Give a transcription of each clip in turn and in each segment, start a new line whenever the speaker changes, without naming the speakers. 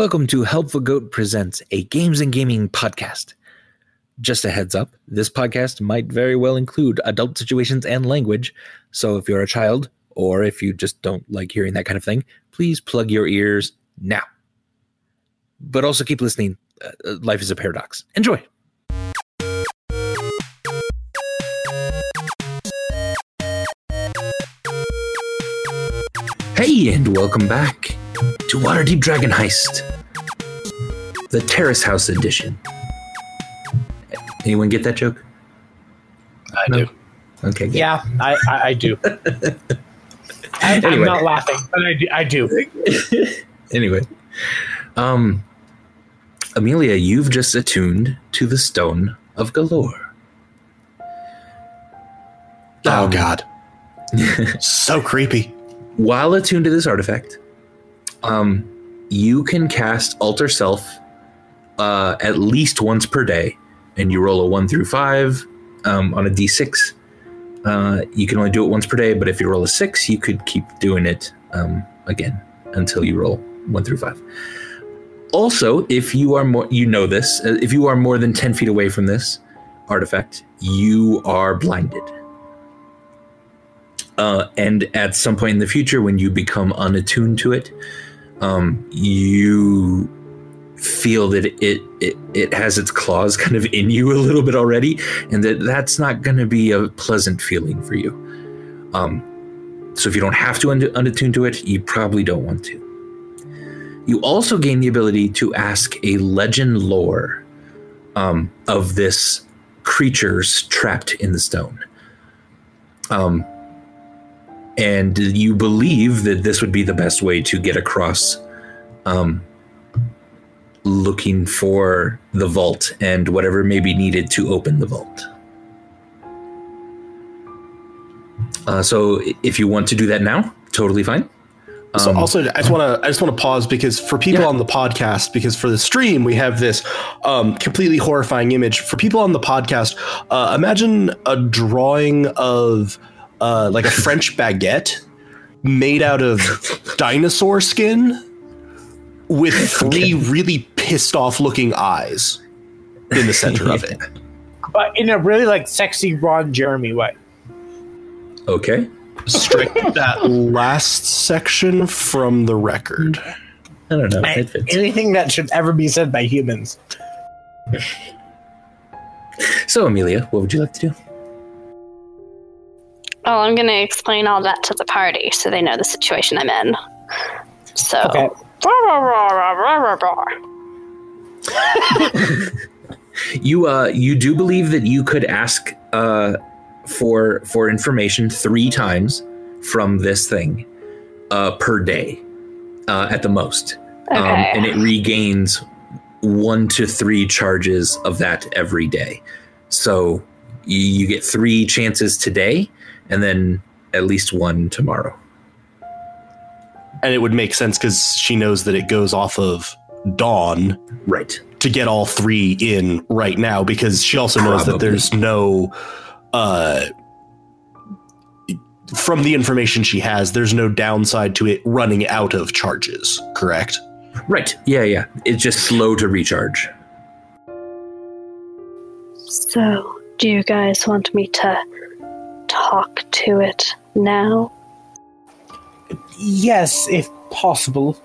Welcome to Helpful Goat Presents, a games and gaming podcast. Just a heads up, this podcast might very well include adult situations and language, so if you're a child, or if you just don't like hearing that kind of thing, please plug your ears now. But also keep listening. Uh, life is a paradox. Enjoy. Hey, and welcome back to Waterdeep Dragon Heist, the Terrace House edition. Anyone get that joke?
I
No.
do.
Okay, good.
Yeah, I, I, I do. I,
Anyway.
I'm not laughing, but I do. I do.
anyway, um, Amelia, you've just attuned to the Stone of Golorr.
Oh
Um,
God, so creepy.
While attuned to this artifact, um, you can cast Alter Self uh, at least once per day, and you roll a one through five um, on a d6. Uh, you can only do it once per day, but if you roll a six, you could keep doing it um, again until you roll one through five. Also, if you are more, you know this, uh, if you are more than 10 feet away from this artifact, you are blinded. Uh, and at some point in the future, when you become unattuned to it, um, you feel that it, it it has its claws kind of in you a little bit already, and that that's not going to be a pleasant feeling for you. Um, so if you don't have to un- unattune to it, you probably don't want to. You also gain the ability to ask a legend lore um, of this creatures trapped in the stone. Um, and you believe that this would be the best way to get across um, looking for the vault and whatever may be needed to open the vault. Uh, so if you want to do that now, totally fine.
so
Um,
also, I just want to I just want to pause because for people
Yeah.
on the podcast, because for the stream we have this um, completely horrifying image. For people on the podcast, uh, imagine a drawing of uh, like a French baguette made out of dinosaur skin with three really pissed off looking eyes in the center of it.
But in a really like sexy Ron Jeremy way.
okay.
Strike that last section from the record.
I don't know.
I- anything that should ever be said by humans.
So, Amelia, what would you like to do?
Oh, I'm going to explain all that to the party so they know the situation I'm in. So.
Okay.
You uh you do believe that you could ask uh for for information three times from this thing uh per day uh at the most. Um, and it regains one to three charges of that every day. So you, you get three chances today and then at least one tomorrow.
And it would make sense because she knows that it goes off of dawn
Right.
to get all three in right now because she also knows that there's no uh from the information she has there's no downside to it running out of charges correct
Right. Yeah, yeah. It's just slow to recharge.
So, do you guys want me to talk to it now?
Yes, if possible.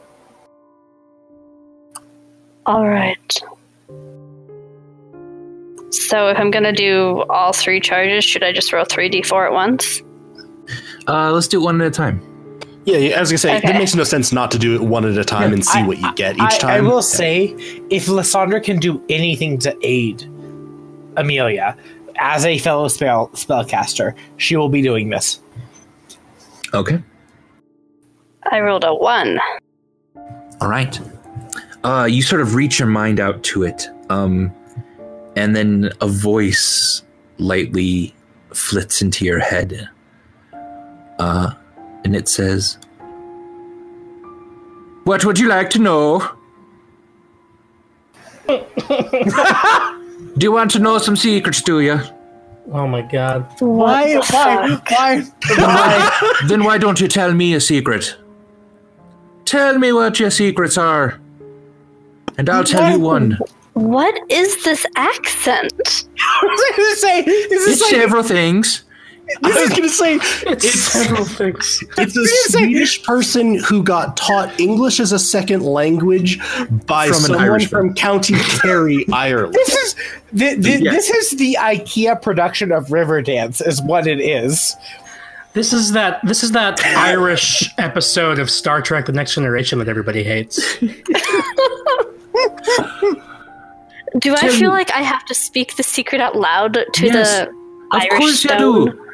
All right. So, if I'm going to do all three charges, should I just roll 3d4 at once?
Uh let's do it one at a time.
yeah yeah, i was gonna say
Okay.
it makes no sense not to do it one at a time and see
I-
what you get each
I, I
time
will say, if Lysandra can do anything to aid Amelia as a fellow spell spellcaster, she will be doing this.
Okay.
I rolled a 1.
All right. Uh, you sort of reach your mind out to it, um, and then a voice lightly flits into your head, uh, and it says, "What would you like to know? do you want to know some secrets? Do you?
Oh my god.
Why? Why? Why?
Then why, then why don't you tell me a secret? Tell me what your secrets are." And I'll tell you one.
What is this accent?
I was going to say, is this
It's
like,
several things.
I was going to say
It's, several things.
it's a Swedish person who got taught English as a second language by
From
someone
Irishman.
from County Kerry, Ireland.
this is the, the,
Yes.
this is the IKEA production of Riverdance, is what it is.
This is that. This is that Irish episode of Star Trek: The Next Generation that everybody hates.
Do I
Tell
feel like I have to speak the secret out loud to
Yes,
the
Of
Irish
course
stone?
you do.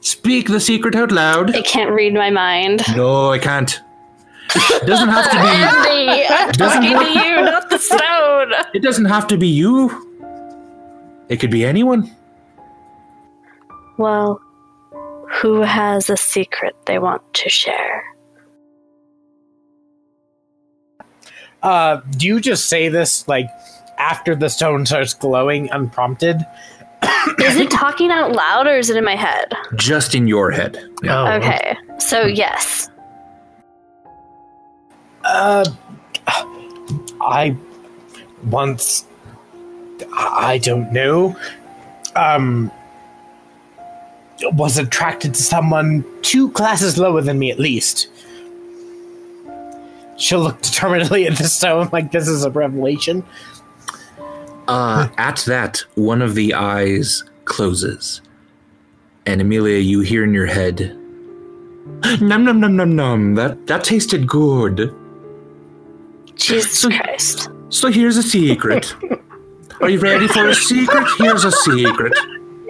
Speak the secret out loud.
It can't read my mind.
No, I can't. It doesn't have to be.
Andy, I'm
Doesn't
talking to you, not the stone.
It doesn't have to be you. It could be anyone.
Well, who has a secret they want to share?
Uh, do you just say this like after the stone starts glowing unprompted?
Is it talking out loud or is it in my head?
Just in your head. Yeah.
Oh,
Okay, so yes.
Uh, I once, I don't know, um, was attracted to someone two classes lower than me at least. She'll look determinedly at the stone like this is a revelation.
Uh, at that, one of the eyes closes. And Amelia, you hear in your head, Num num num num num. That that tasted good.
Jesus Christ.
So here's a secret. Are you ready for a secret? Here's a secret.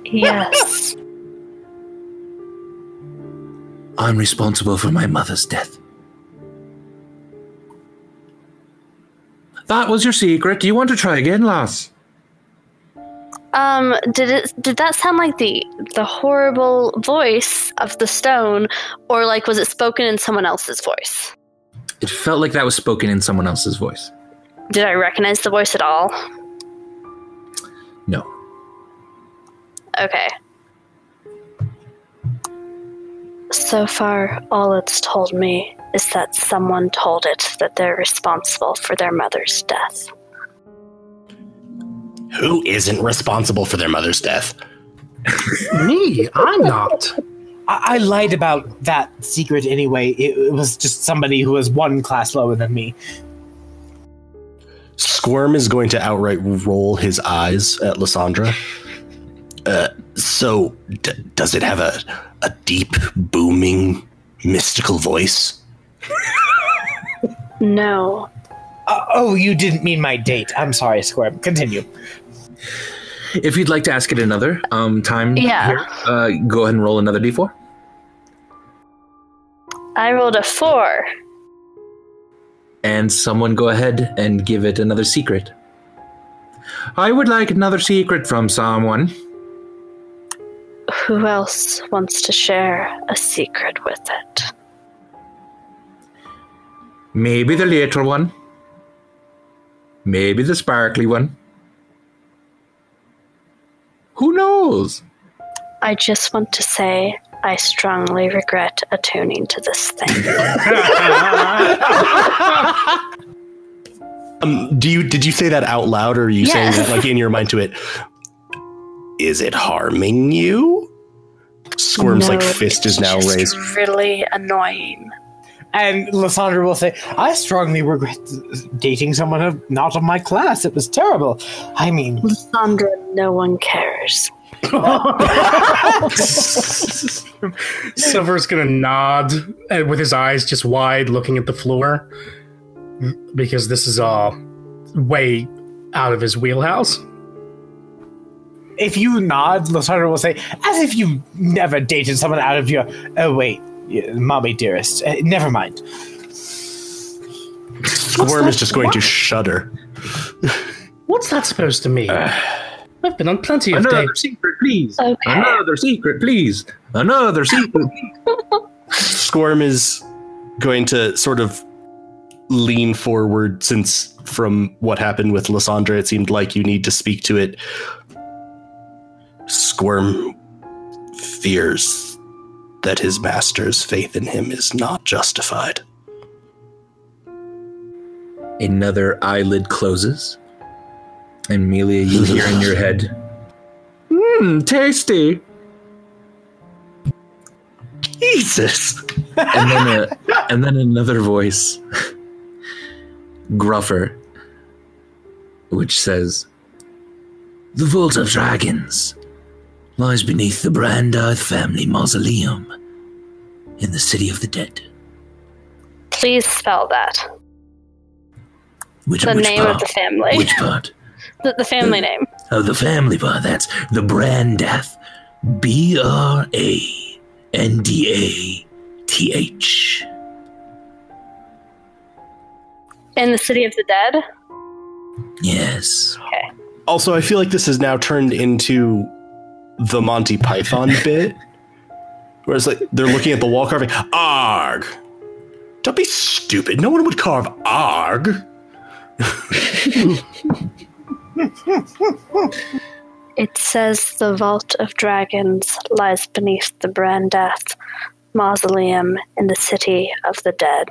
Yes.
I'm responsible for my mother's death. That was your secret. Do you want to try again, lass?
Um, did it did that sound like the the horrible voice of the stone, or like was it spoken in someone else's voice?
It felt like that was spoken in someone else's voice.
Did I recognize the voice at all?
No.
Okay. So far, all it's told me is that someone told it that they're responsible for their mother's death.
Who isn't responsible for their mother's death?
me? I'm not.
I, I lied about that secret anyway. It, it was just somebody who was one class lower than me.
Squirm is going to outright roll his eyes at Lysandra. Uh, so, d- does it have a, a deep, booming, mystical voice?
No.
Uh, oh, you didn't mean my date. I'm sorry, Square. Continue.
If you'd like to ask it another um, time,
Yeah.
here, uh, go ahead and roll another d4.
I rolled a four.
And someone go ahead and give it another secret. I would like another secret from someone.
Who else wants to share a secret with it?
Maybe the later one. Maybe the sparkly one. Who knows?
I just want to say I strongly regret attuning to this thing.
Um, do you did you say that out loud, or are you saying
Yes.
that like in your mind to it? Is it harming you? Squirm's like fist is now
just
raised.
Really annoying.
And Lysandra will say, I strongly regret dating someone of, not of my class. It was terrible. I mean,
Lysandra, no one cares.
Silver's gonna nod uh, with his eyes just wide, looking at the floor, because this is all way out of his wheelhouse.
If you nod, Lysandra will say, as if you never dated someone out of your. Oh, wait. Mommy dearest. Uh, never mind.
Squirm is just going to shudder.
What's that supposed to mean? I've been on plenty of dates.
Another
dates.
secret, please.
Okay.
Another secret, please. Another secret.
Squirm is going to sort of lean forward since from what happened with Lysandra, it seemed like you need to speak to it. Squirm fears that his master's faith in him is not justified.
Another eyelid closes. And Amelia, you hear in your head, Mmm, tasty.
Jesus.
And then, a, and then another voice, gruffer, which says, The Vault of Dragons lies beneath the Brandath family mausoleum in the City of the Dead.
Please spell that.
Which,
The
which
name
part?
of the family.
Which part?
The, the family name.
Oh, the family part. That's the Brandath. B R A N D A T H.
In the City of the Dead?
Yes. Okay.
Also, I feel like this has now turned into the Monty Python bit, where it's like they're looking at the wall carving. Arg! Don't be stupid. No one would carve arg.
It says the Vault of Dragons lies beneath the Brandath Mausoleum in the City of the Dead.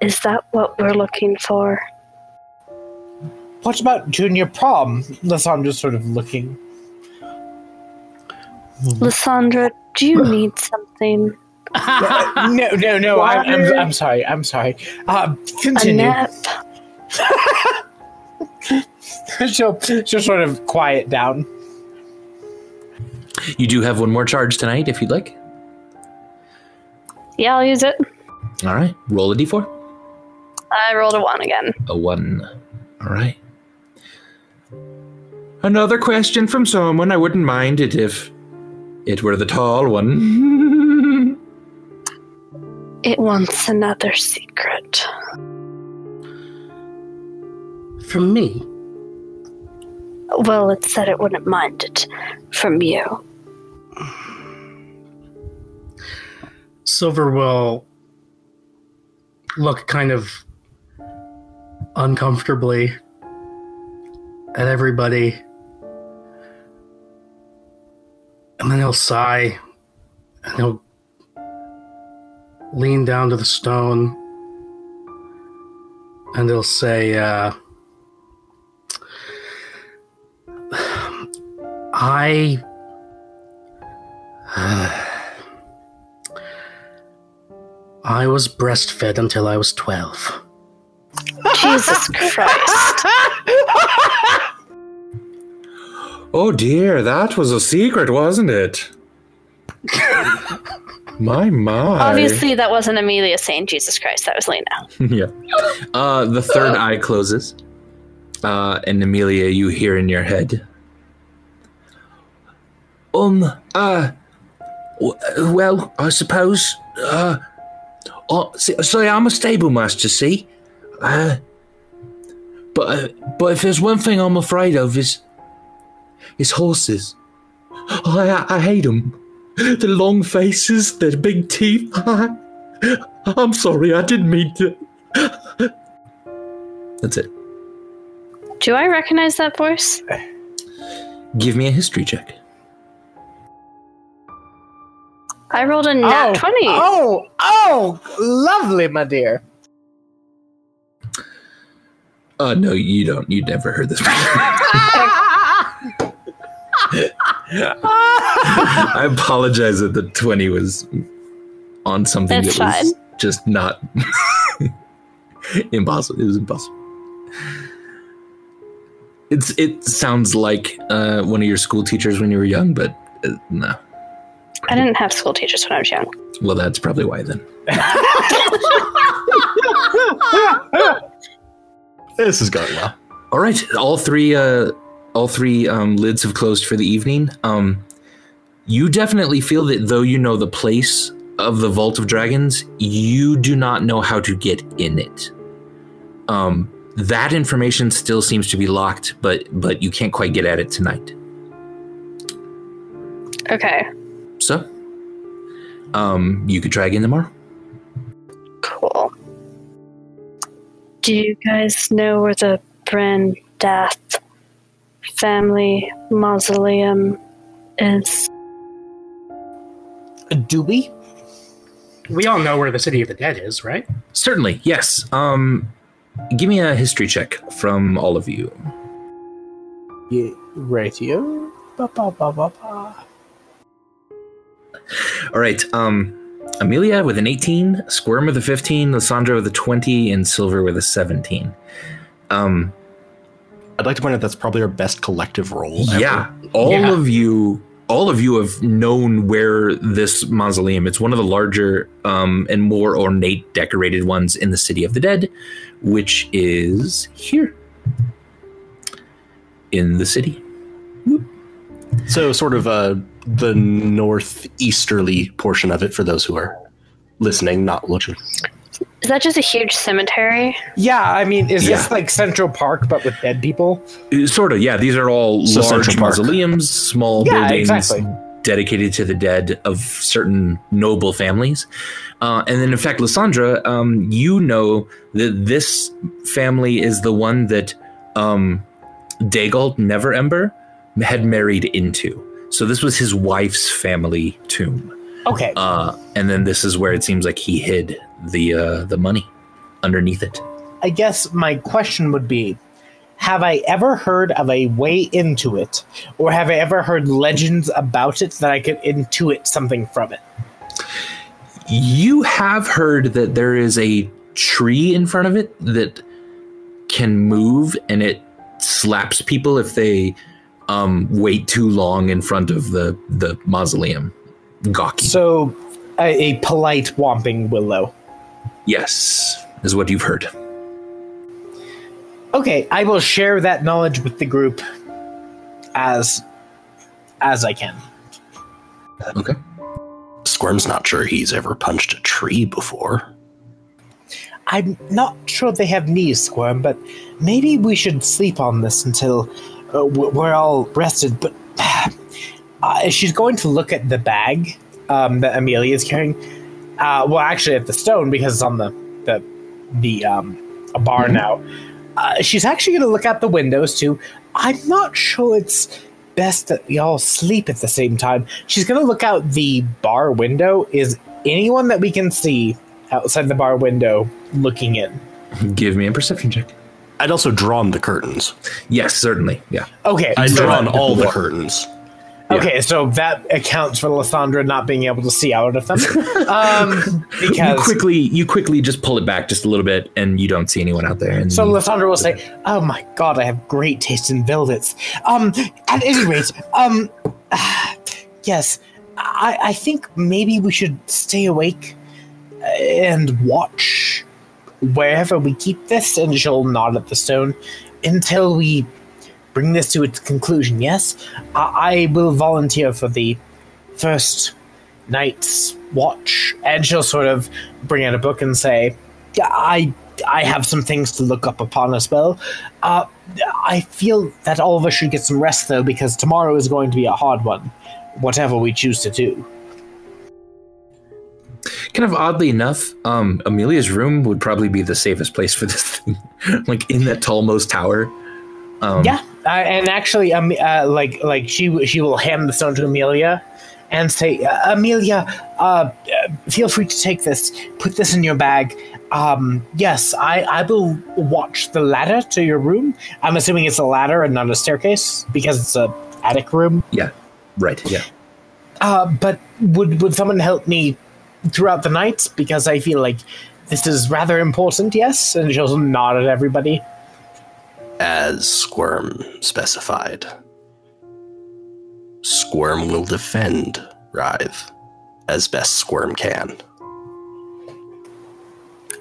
Is that what we're looking for?
What about junior prom? Lysandra's sort of looking.
Lysandra, do you need something?
no, no, no. I'm, I'm, I'm sorry. I'm sorry. Uh,
A
continue.
nap?
she'll, she'll sort of quiet down.
You do have one more charge tonight if you'd like.
Yeah, I'll use it.
All right. Roll a d4.
I rolled a one again.
A one. All right. Another question from someone. I wouldn't mind it if it were the tall one.
It wants another secret.
From me?
Well, it said it wouldn't mind it from you.
Silver will look kind of uncomfortably at everybody. And then he'll sigh and he'll lean down to the stone and he'll say, uh, I. I was breastfed until I was 12.
Jesus Christ.
Oh dear, that was a secret, wasn't it? my my.
Obviously, that wasn't Amelia saying Jesus Christ. That was Lena.
yeah. Uh, the third eye closes. Uh, and Amelia, you hear in your head. Um, uh, w- well, I suppose, uh, oh, see, see, I'm a stable master, see? Uh, but, uh, but if there's one thing I'm afraid of is, is horses. I, I hate them. The long faces, the big teeth. I'm sorry, I didn't mean to. That's it.
Do I recognize that voice?
Give me a history check.
I rolled a nat
oh,
20.
Oh, oh, lovely, my dear.
Uh, no, you don't. You never heard this. before. I apologize that the 20 was on something
That's
that was
fine.
just not impossible. It was impossible. It's it sounds like uh, one of your school teachers when you were young, but uh, no.
I didn't have school teachers when I was young.
Well, that's probably why then.
This is going well.
All right, all three uh all three um lids have closed for the evening. Um you definitely feel that though you know the place of the Vault of Dragons, you do not know how to get in it. Um that information still seems to be locked, but but you can't quite get at it tonight.
Okay,
So, um you could try again tomorrow.
cool. Do you guys know where the Brandath family mausoleum is?
Do we?
We all know where the City of the Dead is, right?
Certainly, yes. Um give me a history check from all of you.
Yeah, radio. Ba, ba, ba, ba, ba.
All right. Um, Amelia with an 18, Squirm with a 15, Lysandra with a 20, and Silver with a 17. Um,
I'd like to point out that's probably our best collective roll. ever.
yeah, all
Yeah.
of you, all of you have known where this mausoleum. It's one of the larger um, and more ornate, decorated ones in the City of the Dead, which is here in the city.
So sort of uh, the northeasterly portion of it for those who are listening, not looking.
Is that just a huge cemetery?
Yeah, I mean, is
Yeah.
this like Central Park but with dead people?
Uh, Sort of, yeah. These are all
So
large
Central Park.
mausoleums, small
Yeah,
buildings
exactly.
dedicated to the dead of certain noble families. Uh, and then, in fact, Lysandra, um, you know that this family is the one that um, Dagult Neverember had married into. So this was his wife's family tomb.
Okay.
Uh, and then this is where it seems like he hid the uh, the money underneath it.
I guess my question would be Have I ever heard of a way into it, or have I ever heard legends about it that I could intuit something from it?
You have heard that there is a tree in front of it that can move and it slaps people if they um, wait too long in front of the, the mausoleum. Gawky.
So, a, a polite whomping willow.
Yes, is what you've heard.
Okay, I will share that knowledge with the group as as I can.
Okay.
Squirm's not sure he's ever punched a tree before.
I'm not sure they have knees, Squirm, but maybe we should sleep on this until uh, we're all rested. But uh, she's going to look at the bag um, that Amelia is carrying. Uh, well, actually, at the stone because it's on the the the um, a bar now. Uh, she's actually going to look out the windows too. I'm not sure it's best that we all sleep at the same time. She's going to look out the bar window. Is anyone that we can see outside the bar window looking in?
Give me a perception check.
I'd also drawn the curtains.
Yes, certainly. Yeah.
Okay,
I'd
so,
drawn all the
Yeah.
okay, so that accounts for Lysandra not being able to see out of them. um,
You quickly you quickly just pull it back just a little bit and you don't see anyone out there. And
so Lysandra will say, "Oh my god, I have great taste in velvets." Um, at any rate, um, yes, I, I think maybe we should stay awake and watch wherever we keep this. And she'll nod at the stone until we bring this to its conclusion. Yes, I, I will volunteer for the first night's watch, and she'll sort of bring out a book and say, I." I have some things to look up upon as well. Uh, I feel that all of us should get some rest though, because tomorrow is going to be a hard one, whatever we choose to do.
kind of oddly enough, um, Amelia's room would probably be the safest place for this thing, like in that tallmost tower. Um,
Yeah, uh, and actually, um, uh, like like she she will hand the stone to Amelia, and say, uh, Amelia, uh, uh, feel free to take this. Put this in your bag. Um, yes, I I will watch the ladder to your room. I'm assuming it's a ladder and not a staircase because it's a attic room.
yeah, right. Yeah.
Uh, but would would someone help me throughout the night because I feel like this is rather important. Yes, and she'll nod at everybody.
As Squirm specified. Squirm will defend Writhe as best Squirm can.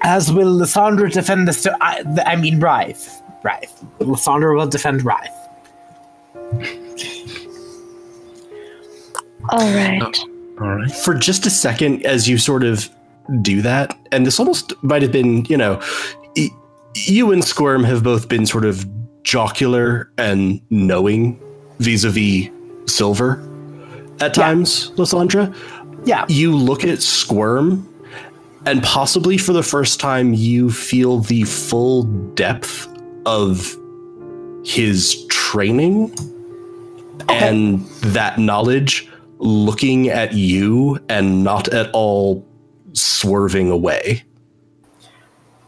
As will Lysandra defend the. Sto- I, the I mean, Writhe. Writhe. Lysandra will defend Writhe.
All right.
Uh, all right.
for just a second as you sort of do that and this almost might have been you know y- you and squirm have both been sort of jocular and knowing vis-a-vis silver at
Yeah.
times lysandra
Yeah.
you look at squirm and possibly for the first time you feel the full depth of his training and that knowledge looking at you and not at all swerving away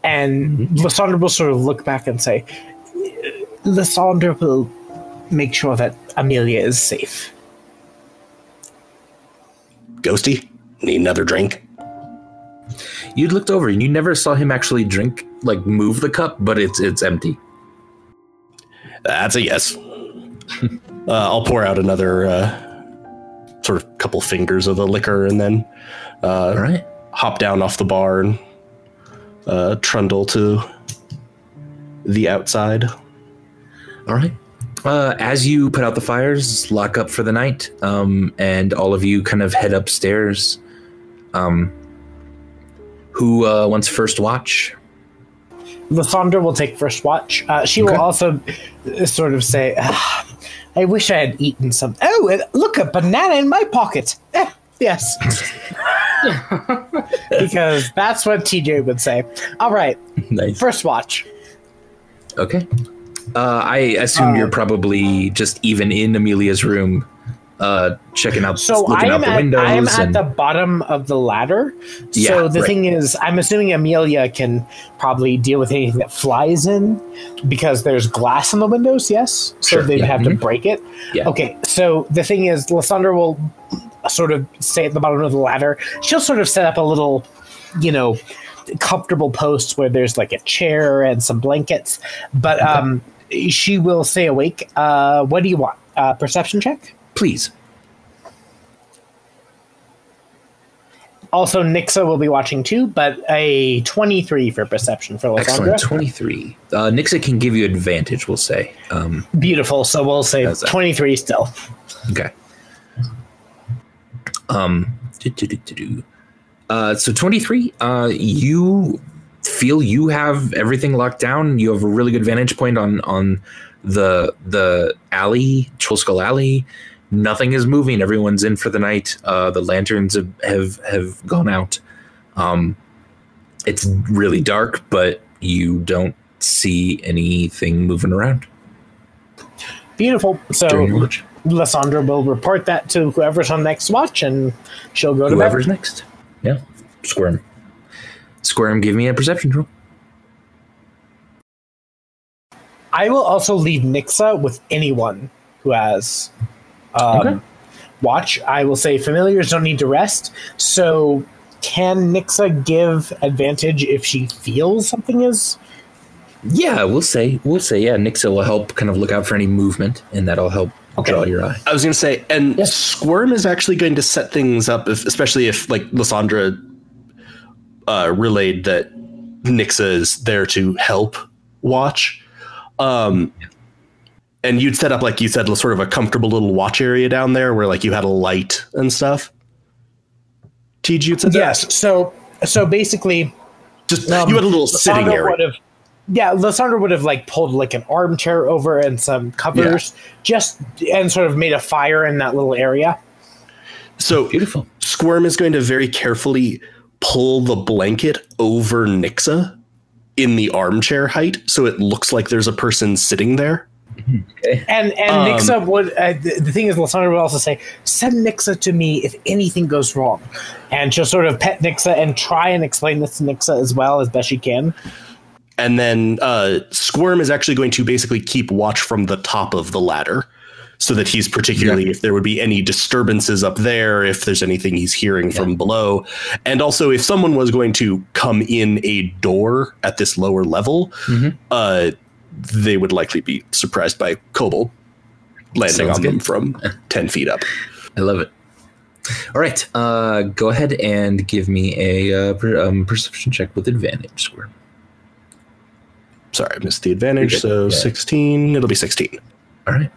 And Lysandra will sort of look back and say, Lysandra will make sure that Amelia is safe.
Ghosty, need another drink?
You'd looked over and you never saw him actually drink, like move the cup, but it's it's empty.
That's a yes. uh, I'll pour out another uh, sort of couple fingers of the liquor and then uh,
All right.
hop down off the bar and uh, trundle to the outside.
All right. Uh, as you put out the fires, lock up for the night, um, and all of you kind of head upstairs. Um, who uh, wants first watch?
Lysandra will take first watch. Uh, she will also uh, sort of say, "Ah, I wish I had eaten some. Oh, uh, look, a banana in my pocket. Eh, yes. because that's what TJ would say. All right,
nice.
first watch.
Okay. Uh, I assume
Uh,
you're probably just even in Amelia's room, uh, checking out,
So
looking
I
out the
at,
windows.
I am at
and-
the bottom of the ladder.
Yeah,
so the
right.
thing is, I'm assuming Amelia can probably deal with anything that flies in because there's glass in the windows. Yes, so
Sure,
they'd
yeah,
have to
mhm.
break it.
Yeah.
Okay. So the thing is, Lysandra will sort of stay at the bottom of the ladder. She'll sort of set up a little, you know, comfortable post where there's like a chair and some blankets, but um, she will stay awake. Uh, what do you want? Uh, perception check.
Please.
Also, Nixa will be watching too, but a 23 for perception for
Excellent. 23. Uh, Nixa can give you advantage, we'll say. Um,
Beautiful. So we'll say 23 still.
okay. Um. Uh, so 23, uh, you feel you have everything locked down. You have a really good vantage point on, on the, the alley, Trollskull Alley. Nothing is moving. Everyone's in for the night. Uh, the lanterns have, have, have gone out. Um, it's really dark, but you don't see anything moving around
Beautiful. So
during your watch.
Lysandra will report that to whoever's on next watch and she'll go to
Whoever's
bed.
next. Yeah. Squirm. Squirm, give me a perception roll.
I will also leave Nixa with anyone who has um,
Okay.
watch. I will say familiars don't need to rest. So can Nixa give advantage if she feels something is?
Yeah, we'll say we'll say yeah. Nixa will help kind of look out for any movement, and that'll help
Okay.
draw your eye.
I was going to say, and
Yes.
Squirm is actually going to set things up, if, especially if like Lysandra uh, relayed that Nixa is there to help watch. Um, and you'd set up, like you said, sort of a comfortable little watch area down there where like you had a light and stuff. TG, you'd said that?
Yes. So so basically,
Just
um,
you had a little sitting
Lysandra
area.
Would have, yeah, Lysandra would have like pulled like an armchair over and some covers, just and sort of made a fire in that little area.
So
Beautiful.
Squirm is going to very carefully pull the blanket over Nixa in the armchair height so it looks like there's a person sitting there. Okay.
And and
Um,
Nixa would uh, the, the thing is Lysandra would also say, "Send Nixa to me if anything goes wrong," and she'll sort of pet Nixa and try and explain this to Nixa as well as best she can.
And then uh, Squirm is actually going to basically keep watch from the top of the ladder so that he's particularly if there would be any disturbances up there, if there's anything he's hearing from below. And also, if someone was going to come in a door at this lower level,
Mhm.
uh, they would likely be surprised by Kobold landing
Sounds
on them from 10 feet up.
I love it. All right, uh, go ahead and give me a uh, um, perception check with advantage. Squirm.
Sorry, I missed the advantage. So.
Yeah.
16, it'll be 16.
All right.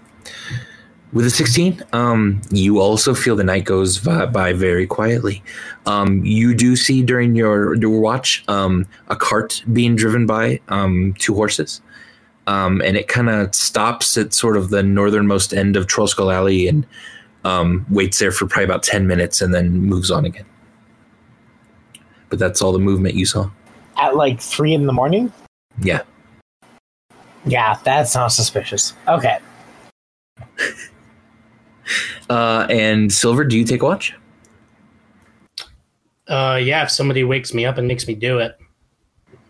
With a 16, um, you also feel the night goes vi- by very quietly. Um, you do see during your, your watch um, a cart being driven by um, two horses. Um, and it kind of stops at sort of the northernmost end of Trollskull Alley and um, waits there for probably about 10 minutes and then moves on again. But that's all the movement you saw.
At like three in the morning.
Yeah.
Yeah, that sounds suspicious. Okay.
Uh, and Silver, do you take watch?
Uh, yeah, if somebody wakes me up and makes me do it.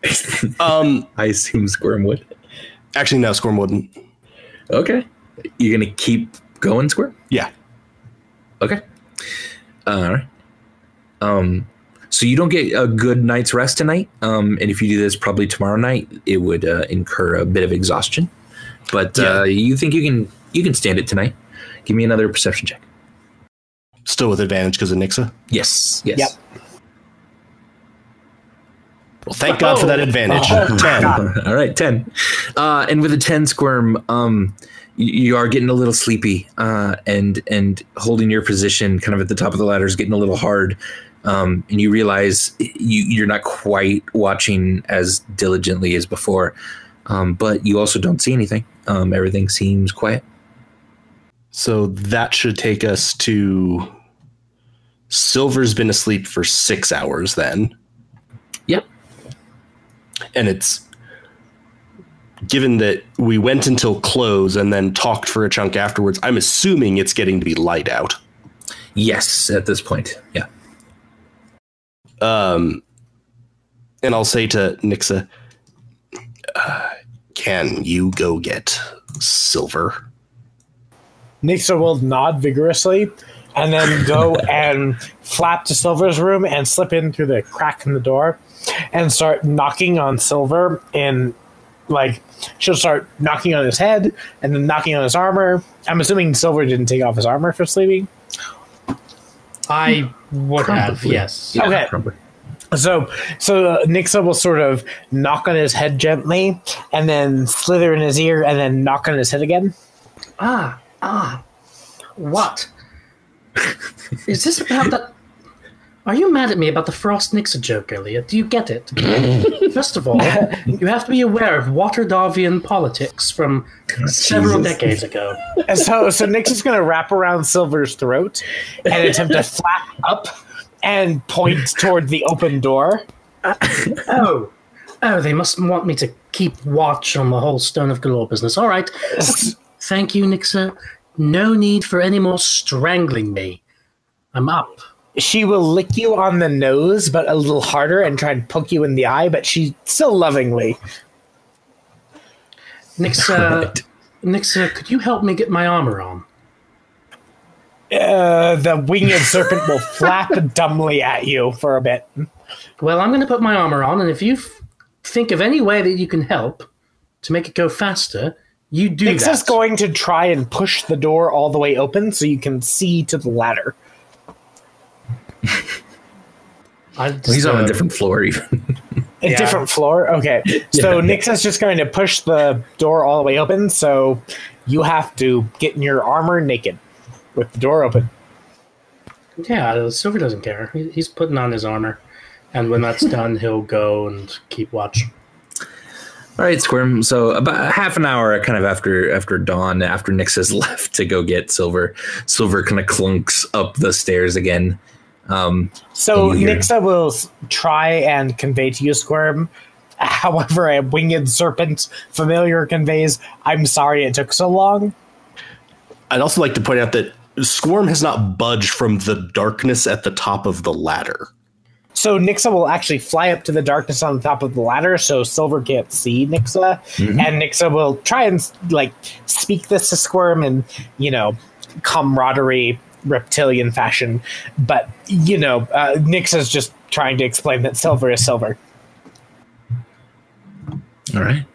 Um,
I assume Squirm would.
actually, no, Squirm wouldn't.
Okay. You're gonna keep going, Squirm?
Yeah.
Okay. All right. Um, so you don't get a good night's rest tonight. Um, and if you do this probably tomorrow night, it would uh, incur a bit of exhaustion. But uh, you think you can you can stand it tonight? Give me another perception check.
Still with advantage because of Nixa.
Yes. Yes.
Yep.
Well, thank God for that advantage.
Oh,
Ten.
All right, ten. Uh, and with a ten squirm, um, you, you are getting a little sleepy, uh, and and holding your position, kind of at the top of the ladder, is getting a little hard. Um, and you realize you you're not quite watching as diligently as before, um, but you also don't see anything. Um, everything seems quiet.
So that should take us to. Silver's been asleep for six hours then.
Yep.
and it's given that we went until close and then talked for a chunk afterwards i'm assuming it's getting to be light out
Yes, at this point. Yeah.
Um and i'll say to nixa uh, can you go get silver
Nixa will nod vigorously and then go and flap to Silver's room and slip in through the crack in the door and start knocking on Silver and like she'll start knocking on his head and then knocking on his armor. I'm assuming Silver didn't take off his armor for sleeping.
I would have, yes.
Yeah,
Okay.
probably.
So, so uh, Nixa will sort of knock on his head gently, and then slither in his ear, and then knock on his head again.
Ah, ah. What? Is this about that? Are you mad at me about the Frost Nixa joke earlier? Do you get it? First of all, you have to be aware of Waterdhavian politics from several
Jesus.
decades ago.
And so, so Nixon's going to wrap around Silver's throat and attempt to flap up and point toward the open door.
Uh, oh, oh, they must want me to keep watch on the whole Stone of Golorr business. All right. Thank you, Nixa. No need for any more strangling me. I'm up.
She will lick you on the nose, but a little harder, and try and poke you in the eye, but she still lovingly.
Nixa. Nixa, could you help me get my armor on?
Uh, the winged serpent will flap dumbly at you for a bit.
Well, I'm going to put my armor on, and if you f- think of any way that you can help to make it go faster, you do
Nixa's
that.
going to try and push the door all the way open so you can see to the ladder.
I just,
He's on
uh,
a different floor, even.
A
Yeah.
different floor? Okay. So Nixa's just going to push the door all the way open, so you have to get in your armor naked with the door open.
Yeah, Silver doesn't care. He's putting on his armor, and when that's done, he'll go and keep watch.
All right, Squirm. So about half an hour, kind of after after dawn, after Nix has left to go get Silver, Silver kind of clunks up the stairs again. Um,
So
You
Nixa will try and convey to you, Squirm. However, a winged serpent familiar conveys, I'm sorry it took so long.
i'd also like to point out that squirm has not budged from the darkness at the top of the ladder
So Nixa will actually fly up to the darkness on the top of the ladder, so Silver can't see Nixa, and Nixa will try and like speak this to Squirm and you know camaraderie reptilian fashion, but you know uh, Nixa's just trying to explain that Silver is Silver.
all right.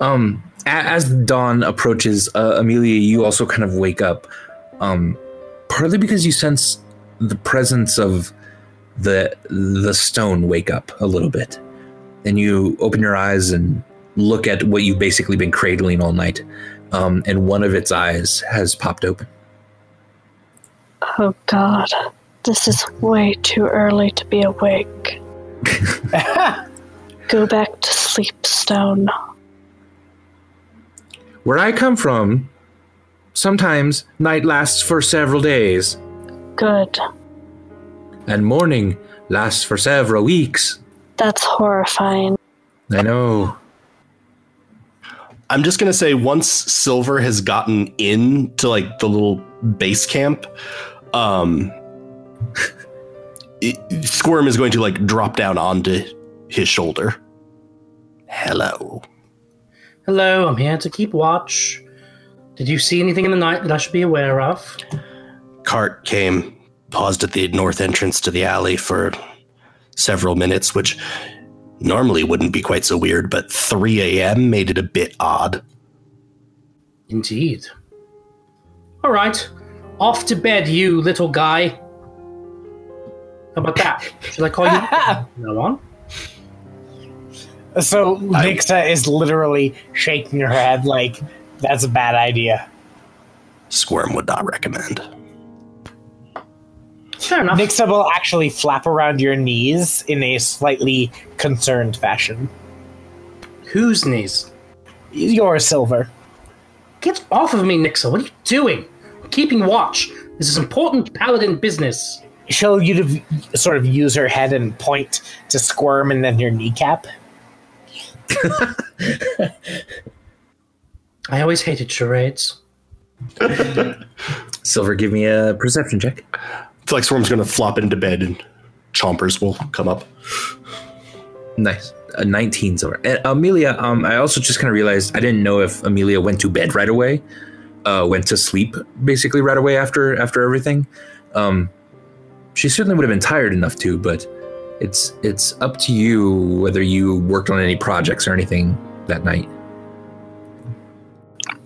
Um, as dawn approaches, uh, Amelia, you also kind of wake up, um, partly because you sense the presence of the the stone wake up a little bit, and you open your eyes and look at what you've basically been cradling all night, um, and one of its eyes has popped open.
Oh god, this is way too early to be awake. Go back to sleep, Stone.
Where I come from, sometimes night lasts for several days,
Good.
and morning lasts for several weeks.
That's horrifying.
I know.
I'm just gonna say once Silver has gotten in to like the little base camp, um, it, Squirm is going to like drop down onto his shoulder. Hello.
Hello, I'm here to keep watch. Did you see anything in the night that I should be aware of?
Cart came, paused at the north entrance to the alley for several minutes, which normally wouldn't be quite so weird, but 3 a.m. made it a bit odd.
Indeed. All right, off to bed, you little guy. How about that? Should I call you? no one.
So Nixa is literally shaking her head like that's a bad idea.
Squirm would not recommend.
Fair enough.
Nixa will actually flap around your knees in a slightly concerned fashion.
Whose knees?
Your silver.
Get off of me, Nixa. What are you doing? I'm keeping watch. This is important paladin business.
She'll you to sort of use her head and point to squirm and then your kneecap.
I always hated charades.
Silver, give me a perception check.
I feel like Squirm's going to flop into bed and chompers will come up.
Nice. A 19 silver. And Amelia, um, I also just kind of realized I didn't know if Amelia went to bed right away, uh, went to sleep basically right away after after everything. Um, she certainly would have been tired enough to, but it's it's up to you whether you worked on any projects or anything that night.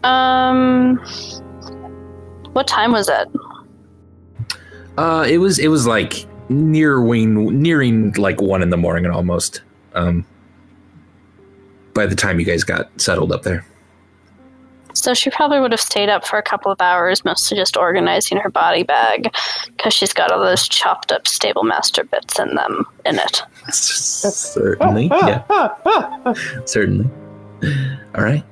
Um, what time was it?
Uh, it was it was like nearing nearing like one in the morning and almost. Um, by the time you guys got settled up there.
So she probably would have stayed up for a couple of hours, mostly just organizing her body bag, because she's got all those chopped up stable master bits in them in it.
Certainly, yeah, certainly. All right.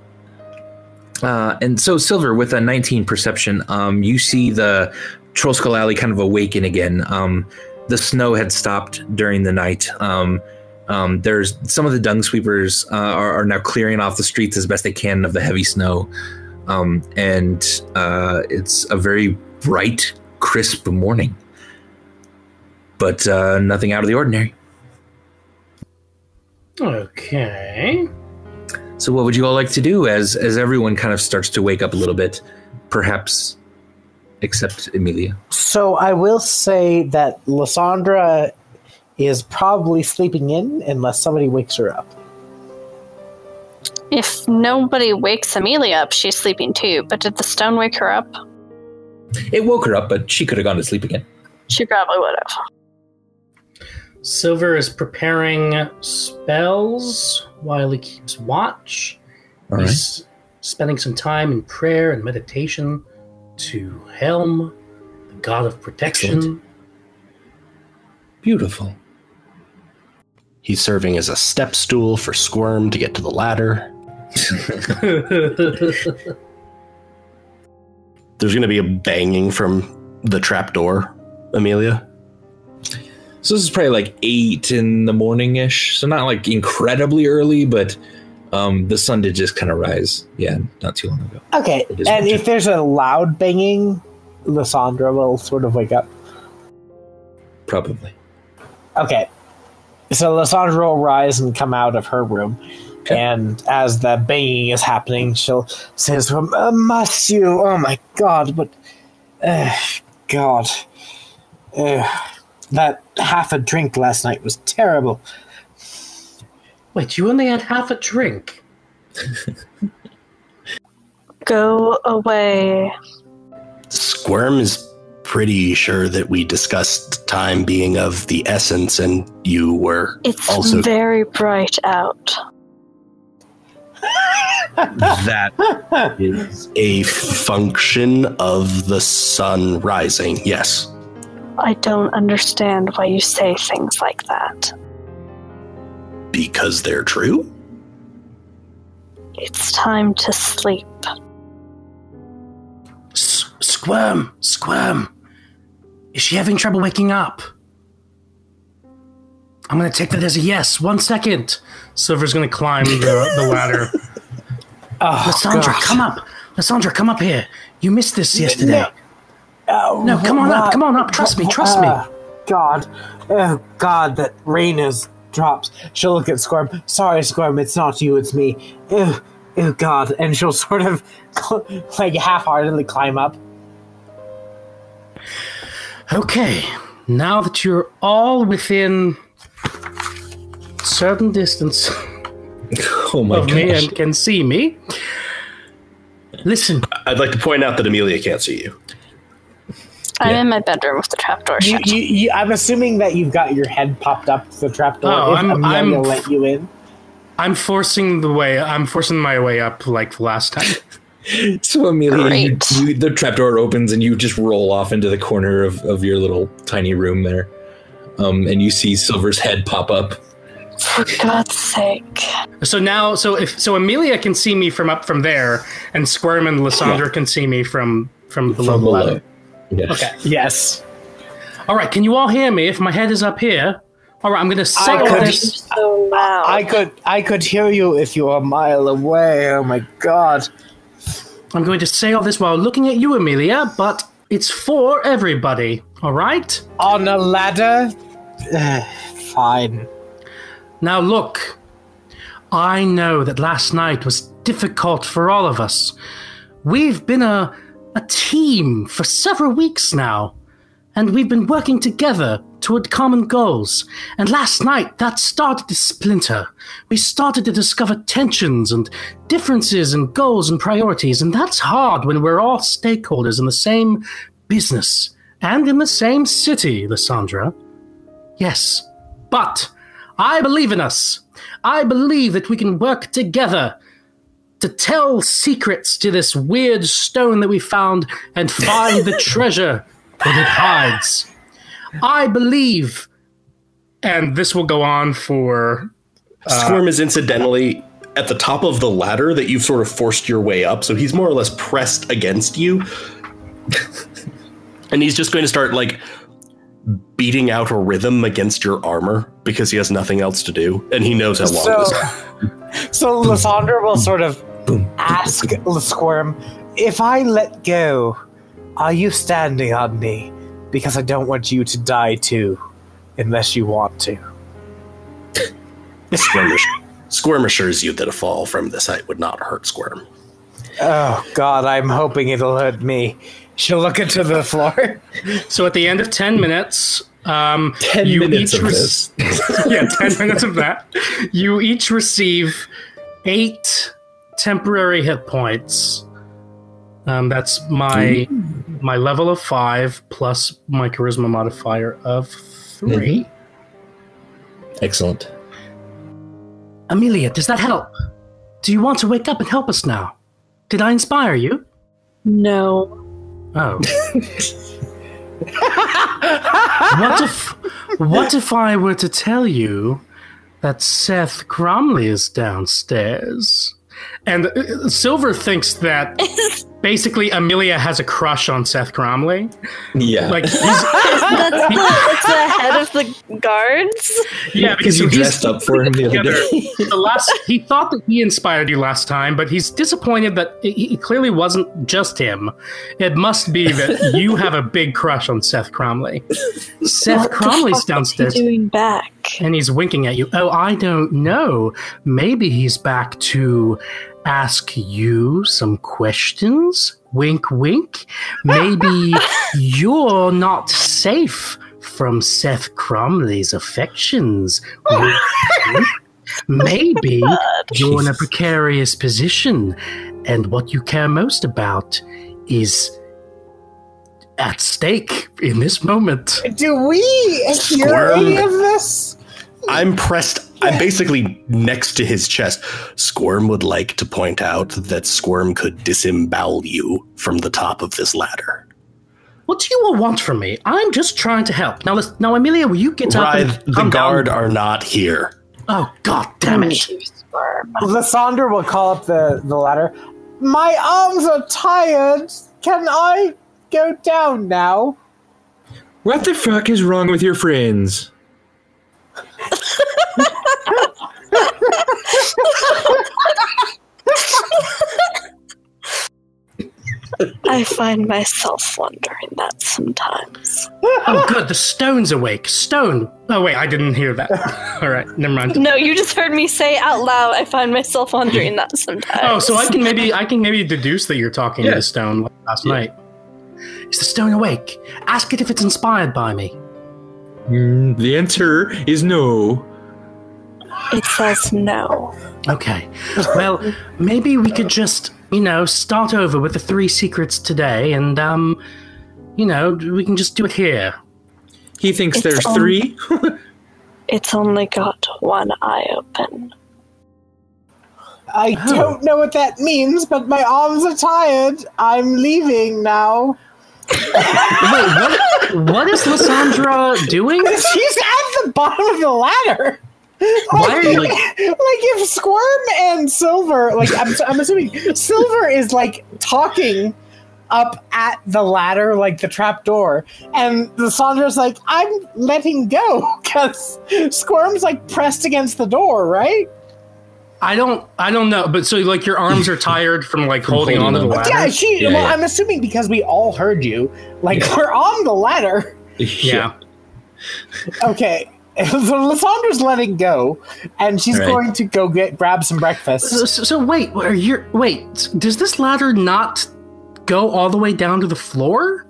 Uh, and so, Silver, with a 19 perception, um, you see the Trollskull Alley kind of awaken again. Um, the snow had stopped during the night. Um, um, there's some of the dung sweepers uh, are, are now clearing off the streets as best they can of the heavy snow, um, and uh, it's a very bright, crisp morning. But uh, nothing out of the ordinary.
Okay.
So, what would you all like to do as as everyone kind of starts to wake up a little bit, perhaps, except Amelia?
So I will say that Lysandra is probably sleeping in unless somebody wakes her up.
If nobody wakes Amelia up, she's sleeping too. But did the stone wake her up?
It woke her up, but she could have gone to sleep again.
She probably would have.
Silver is preparing spells while he keeps watch.
All right.
He's spending some time in prayer and meditation to Helm, the god of protection.
Excellent. Beautiful.
He's serving as a step stool for Squirm to get to the ladder. There's going to be a banging from the trapdoor, Amelia.
So this is probably like eight in the morning ish. So not like incredibly early, but um, the sun did just kind of rise. Yeah, not too long ago.
Okay, and
winter.
if there's a loud banging, Lysandra will sort of wake up.
Probably.
Okay, so Lysandra will rise and come out of her room.
Okay.
And as the banging is happening, she'll say to him, uh, Matthew, oh my god, but. Uh, god. Uh, that half a drink last night was terrible.
Wait, you only had half a drink.
Go away.
Squirm is pretty sure that we discussed time being of the essence, and you were
It's
also
very bright out.
that is a function of the sun rising. Yes.
I don't understand why you say things like that.
Because they're true?
It's time to sleep.
S- squirm, squirm. Is she having trouble waking up? I'm gonna take that as a yes. One second. Silver's gonna climb the, the ladder.
Oh,
Lysandra,
God.
come up. Lysandra, come up here. You missed this yesterday.
Oh,
No, come on up, come on up. Trust me, trust me.
Ah, God. Oh, God, that rain is drops. She'll look at Squirm. Sorry, Squirm, it's not you, it's me. Oh, ew, God. And she'll sort of like half-heartedly climb up.
Okay, now that you're all within certain distance
Oh my
of me and can see me, listen.
I'd like to point out that Amelia can't see you.
I'm
Yeah.
in my bedroom with the trapdoor
You,
shut.
you, you, I'm assuming that you've got your head popped up to the trapdoor.
Oh,
if
I'm-
Amelia
I'm-
let you in.
I'm forcing the way. I'm forcing my way up like the last time.
So Amelia, you,
Great.
you, the trapdoor opens and you just roll off into the corner of, of your little tiny room there. Um, and you see Silver's head pop up.
For God's sake.
So now, so if so, Amelia can see me from up from there, and Squirm and Lysandra can see me from from below
From
the
below.
ladder.
Yeah.
Okay.
Yes.
All right. Can you all hear me? If my head is up here. All right. I'm going to say
I could-
this.
So loud.
I could I could hear you if you were a mile away. Oh my god.
I'm going to say all this while looking at you, Amelia. But it's for everybody. All right.
On a ladder? Ugh, Fine.
Now look, I know that last night was difficult for all of us. We've been a, a team for several weeks now, and we've been working together toward common goals. And last night, that started to splinter. We started to discover tensions and differences in goals and priorities, and that's hard when we're all stakeholders in the same business and in the same city, Lysandra. Yes, but I believe in us. I believe that we can work together to tell secrets to this weird stone that we found and find the treasure that it hides. I believe, and this will go on for.
Uh, Squirm is incidentally at the top of the ladder that you've sort of forced your way up, so he's more or less pressed against you. and he's just going to start like beating out a rhythm against your armor because he has nothing else to do, and he knows how long
So,
this
so Lysandra will sort of ask Squirm, if I let go, are you standing on me? Because I don't want you to die too, unless you want to.
Squirm, Squirm assures you that a fall from this height would not hurt Squirm.
Oh God, I'm hoping it'll hurt me. She'll look into the floor.
So at the end of 10 minutes, um,
10
you
minutes
each
of
rec-
this.
yeah, 10 minutes of that. You each receive eight temporary hit points. Um, that's my my level of five plus my charisma modifier of 3
Excellent.
Amelia, does that help? Do you want to wake up and help us now? Did I inspire you?
no.
Oh. what if what if I were to tell you that Seth Cromley is downstairs? And uh, Silver thinks that basically Amelia has a crush on Seth Cromley.
Yeah.
Like he's
That's the, that's the head of the guards.
yeah,
because you dressed up for him the other
together.
day.
the last he thought that he inspired you last time, but he's disappointed that it, it clearly wasn't just him. It must be that you have a big crush on Seth Cromley. Seth
What the
Cromley's
fuck is he
downstairs
doing back?
and he's winking at you. Oh, I don't know. Maybe he's back to ask you some questions. Wink, wink. Maybe you're not safe from Seth Cromley's affections. Wink, wink. Maybe you're in a precarious position, and what you care most about is at stake in this moment.
Do we hear
Squirm.
any of this?
I'm pressed. I'm basically next to his chest. Squirm would like to point out that Squirm could disembowel you from the top of this ladder.
What do you all want from me? I'm just trying to help. Now, listen, now, Amelia, will you get up?
Writhe,
and
the guard
Down?
are not here.
Oh God, damn it!
You sperm.
Lysandra will call up the, the ladder. My arms are tired. Can I go down now?
What the fuck is wrong with your friends?
I find myself wondering that sometimes.
Oh, good. The stone's awake. Stone. Oh, wait. I didn't hear that. All right. Never mind.
No, you just heard me say out loud. I find myself wondering that sometimes.
Oh, so I can maybe I can maybe deduce that you're talking to the stone like last
Yeah.
night. Is the stone awake? Ask it if it's inspired by me.
Mm, the answer is no.
It says no.
Okay. Well, maybe we could just, you know, start over with the three secrets today and um you know, we can just do it here.
He thinks
It's
there's
on-
three.
It's only got one eye open.
I
Oh.
don't know what that means, but my arms are tired. I'm leaving now.
Wait, what what is Lysandra doing?
She's at the bottom of the ladder.
Why are you like
like if Squirm and Silver, like I'm, I'm assuming Silver is like talking up at the ladder, like the trap door, and Lysandra's like, I'm letting go because Squirm's like pressed against the door, right?
I don't I don't know, but so like your arms are tired from like
From
holding
holding
onto the ladder.
Yeah, she.
Yeah,
well,
yeah.
I'm assuming because we all heard you. Like
Yeah.
we're on the ladder.
yeah.
Okay. So Lysandra's letting go, and she's
Right.
going to go get grab some breakfast.
So, so, so wait, are you wait? Does this ladder not go all the way down to the floor?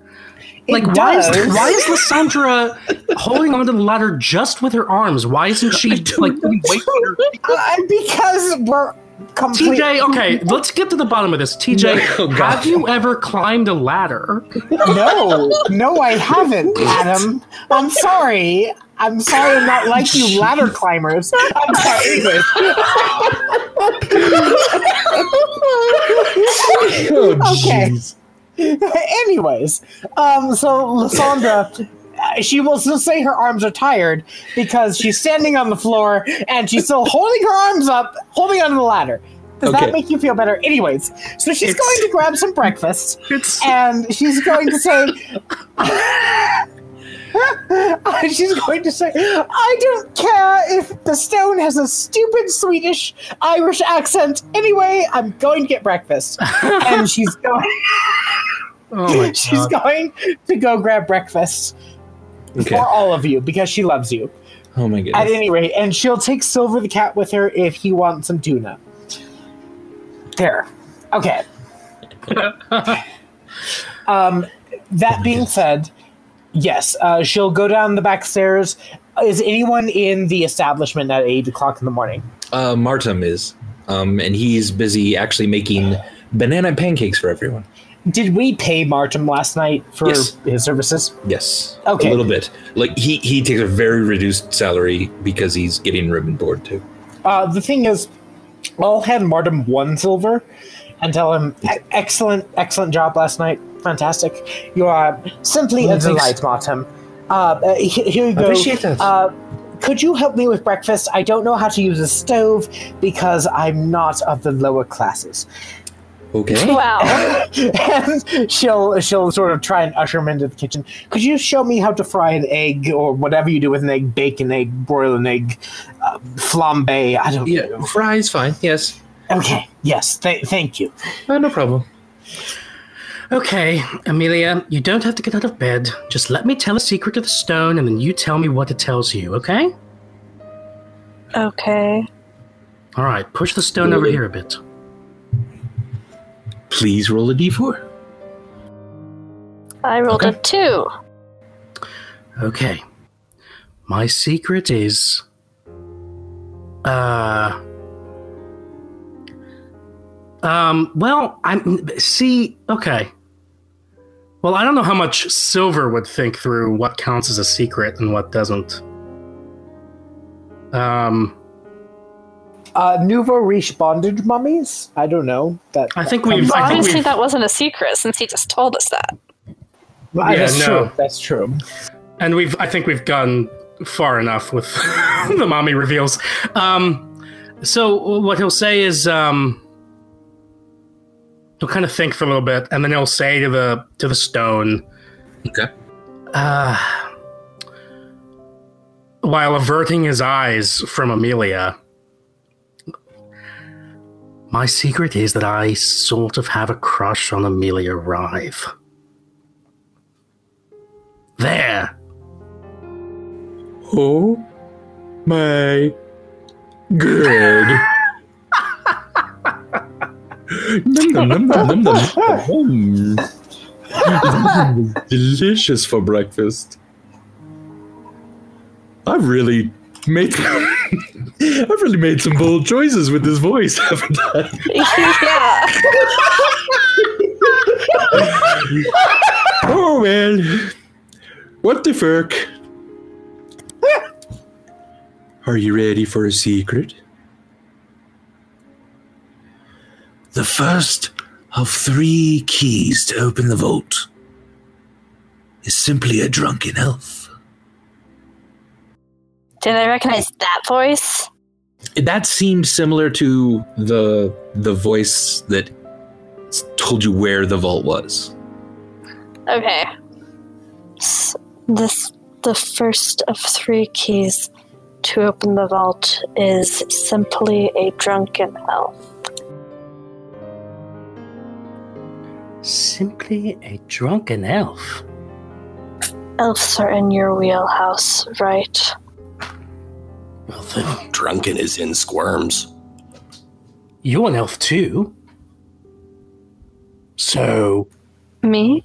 It
Like why is
does.
why is Lysandra holding onto the ladder just with her arms? Why isn't she like wait for her?
Uh, because we're complete.
TJ, okay, let's get to the bottom of this. TJ,
Oh,
have you ever climbed a ladder?
No, no, I haven't, Adam. I'm sorry. I'm sorry. I'm not like you ladder climbers. I'm sorry. Anyways.
Oh,
Okay.
jeez.
Anyways, um, so Lysandra, uh, she will still say her arms are tired because she's standing on the floor and she's still holding her arms up, holding onto the ladder. Does
Okay.
that make you feel better? Anyways, so she's
It's-
going to grab some breakfast and she's going to say. She's going to say, I don't care if the stone has a stupid Swedish Irish accent. Anyway, I'm going to get breakfast. and she's going
oh my
she's going to go grab breakfast
Okay.
for all of you because she loves you.
Oh my
At any rate, and she'll take Silver the cat with her if he wants some tuna. There. Okay. um, that being said, yes, uh, she'll go down the back stairs. Is anyone in the establishment at eight o'clock in the morning?
Uh, Martum is, um, and he's busy actually making banana pancakes for everyone.
Did we pay Martin last night for
Yes.
his services?
Yes,
Okay.
a little bit. Like he he takes a very reduced salary because he's getting room and board too.
Uh, the thing is, I'll hand Martin one silver and tell him, "E- excellent, excellent job last night. Fantastic. You are simply
Oh,
a delight, Martin. Uh, uh, here you go.
appreciate that.
Uh, could you help me with breakfast? I don't know how to use a stove because I'm not of the lower classes.
Okay.
Wow.
and she'll she'll sort of try and usher him into the kitchen. Could you show me how to fry an egg or whatever you do with an egg? Bake an egg, broil an egg, uh, flambe. I don't know.
Yeah,
know.
fries fine. Yes.
Okay. Yes. Th- thank you.
Uh, no problem.
Okay, Amelia, you don't have to get out of bed. Just let me tell a secret of the stone and then you tell me what it tells you, okay?
Okay.
All right, push the stone over here a bit.
Please roll a d4.
I rolled
Okay.
a two.
Okay. My secret is uh um well, I'm see, okay. Well, I don't know how much Silver would think through what counts as a secret and what doesn't. Um
Uh, nouveau riche bondage mummies. I don't know that.
I think we've-
Well, obviously
we've-
that wasn't a secret since he just told us that.
Well,
Yeah,
that's
no.
true. That's true.
and we've I think we've gone far enough with the mommy reveals. Um, so what he'll say is um, he'll kind of think for a little bit, and then he'll say to the to the stone,
Okay.
uh, while averting his eyes from Amelia. My secret is that I sort of have a crush on Amelia Rive. There.
Oh my god. Nom, nom, nom, nom, nom, nom. Delicious for breakfast. I've really made I've really made some bold choices with this voice, haven't I?
yeah.
Oh well. What the fuck? Are you ready for a secret? The first of three keys to open the vault is simply a drunken elf.
Did I recognize that voice?
That seemed similar to the the voice that told you where the vault was.
Okay. S- This the first of three keys to open the vault is simply a drunken elf.
Simply a drunken elf.
Elves are in your wheelhouse, right?
Well, then,
Drunken is in squirms.
you're an elf too. So,
Me?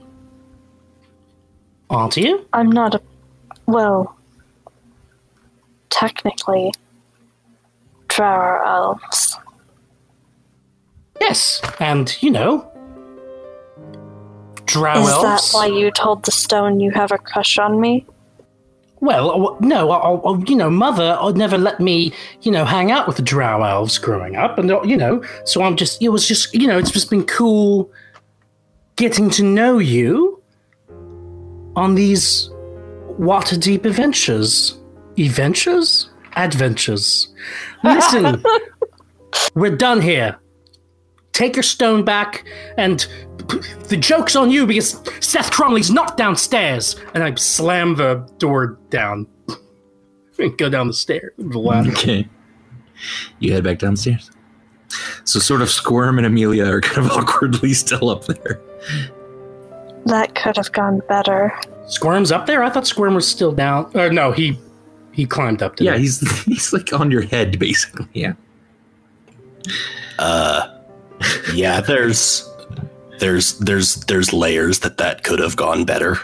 aren't you?
I'm not a. Well, technically, drow are elves.
Yes, and you know, drow Elves.
Is that why you told the stone you have a crush on me?
Well, uh, no, I, I, you know, mother I'd never let me, you know, hang out with the drow elves growing up, and uh, you know, so I'm just, it was just, you know, it's just been cool getting to know you on these Waterdeep adventures, adventures, adventures. Listen, we're done here. Take your stone back, and the joke's on you because Seth Cromley's not downstairs. And I slam the door down and go down the stairs. The ladder.
Okay. You head back downstairs. So sort of Squirm and Amelia are kind of awkwardly still up there.
That could have gone better.
Squirm's up there. I thought Squirm was still down. Or no, he he climbed up.
Yeah,
didn't
he's he's like on your head basically. Yeah.
Uh, yeah, there's, there's, there's, there's layers that that could have gone better.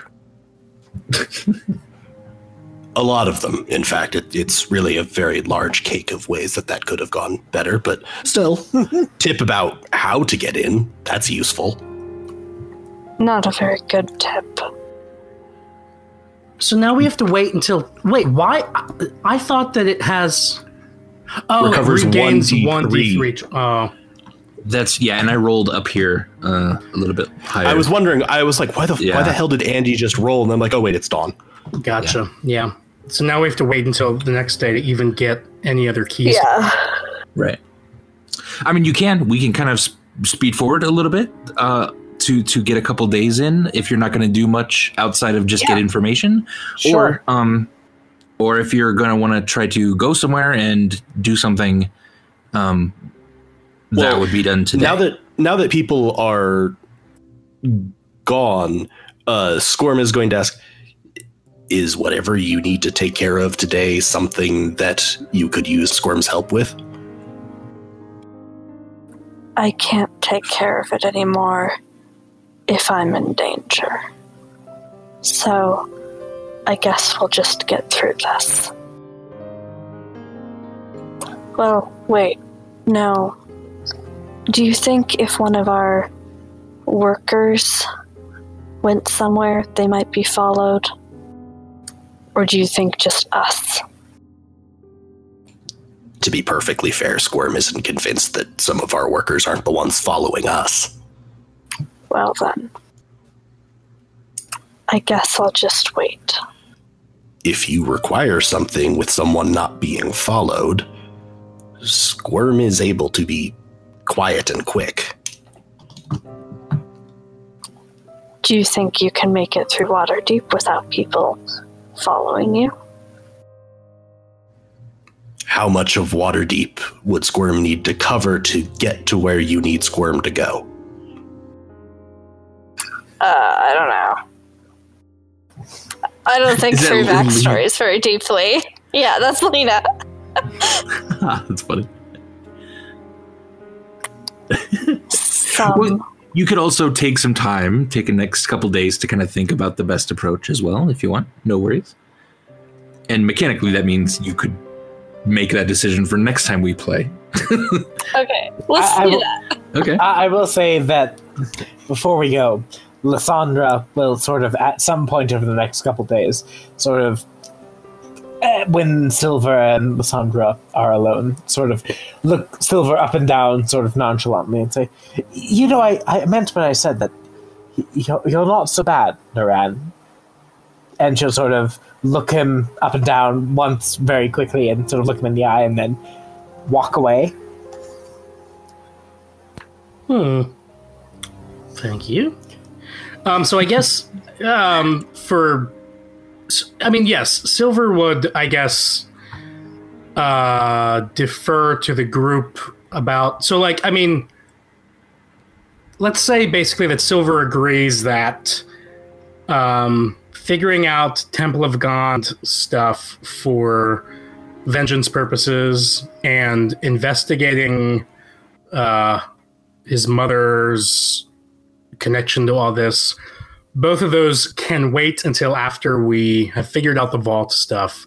a lot of them, in fact. It, it's really a very large cake of ways that that could have gone better. But still, tip about how to get in. That's useful.
Not a very good tip.
So now we have to wait until. Wait, why? I, I thought that it has. Oh,
Recovers
it regains
1d3.
one d three. Oh,
That's yeah, and I rolled up here uh, a little bit higher.
I was wondering. I was like, why the
Yeah.
why the hell did Andy just roll? And I'm like, oh wait, it's Dawn.
gotcha. Yeah. So now we have to wait until the next day to even get any other keys.
Yeah.
right. I mean, you can. We can kind of s- speed forward a little bit uh, to to get a couple days in if you're not going to do much outside of just get information,
Sure.
or um, or if you're going to want to try to go somewhere and do something, um, that
Well,
would be done today.
Now that now that people are gone, uh, Squirm is going to ask, "Is whatever you need to take care of today something that you could use Squirm's help with?"
I can't take care of it anymore if I'm in danger. So, I guess we'll just get through this. Well, wait. No. Do you think if one of our workers went somewhere, they might be followed? Or do you think just us?
To be perfectly fair, Squirm isn't convinced that some of our workers aren't the ones following us.
Well, then. I guess I'll just wait.
If you require something with someone not being followed, Squirm is able to be quiet and quick.
Do you think you can make it through Waterdeep without people following you?
how much of Waterdeep would Squirm need to cover to get to where you need Squirm to go?
Uh, I don't know. I don't think through
Lena?
backstories very deeply. Yeah, that's Lena.
That's funny.
Some,
Well, you could also take some time, take the next couple days to kind of think about the best approach as well, if you want. No worries. And mechanically, that means you could make that decision for next time we play.
okay, let's
I- I
do
will-
that.
Okay.
I, I will say that before we go, Lysandra will sort of at some point over the next couple days, sort of eh, when Silver and Lysandra are alone, sort of look Silver up and down, sort of nonchalantly, and say, "You know, I, I meant when I said that you're, you're not so bad, Naran." And she'll sort of look him up and down once very quickly, and sort of look him in the eye, and then walk away.
Hmm. Thank you. Um, so I guess um, for, I mean, yes, Silver would, I guess, uh, defer to the group about. So, like, I mean, let's say basically that Silver agrees that um, figuring out Temple of Gond stuff for vengeance purposes and investigating. Uh, his mother's connection to all this. Both of those can wait until after we have figured out the vault stuff.